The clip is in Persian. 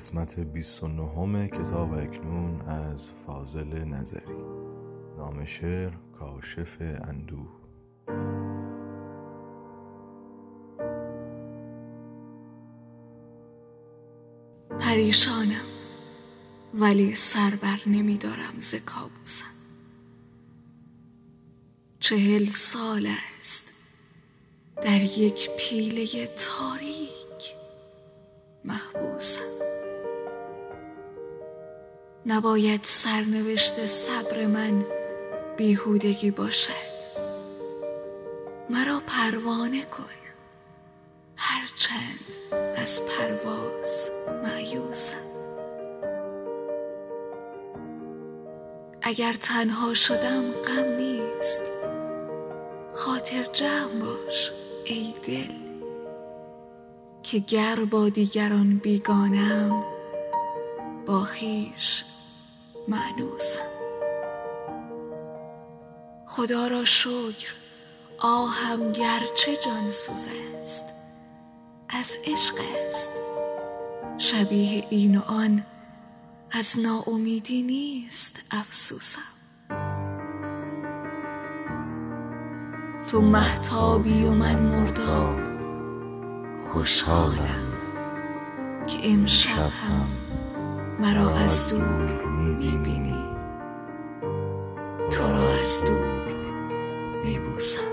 قسمت 29 کتاب اکنون از فاضل نظری. نام شعر کاشف اندوه. پریشانم ولی سر بر نمی دارم ز کابوسم. چهل سال است در یک پیله تاریک. نباید سرنوشت صبر من بیهودگی باشد. مرا پروانه کن. هرچند از پرواز معیوسم اگر تنها شدم غم نیست. خاطر جمع باش ای دل. که گر با دیگران بیگانم با خویش معنوسم خدا را شکر آهم گرچه جان سوز است از عشق است. شبیه این و آن از ناامیدی نیست افسوسم. تو محتابی و من مرداب خوشحالم که امشب هم مرا از دور می‌بینی. تو را از دور میبوسم.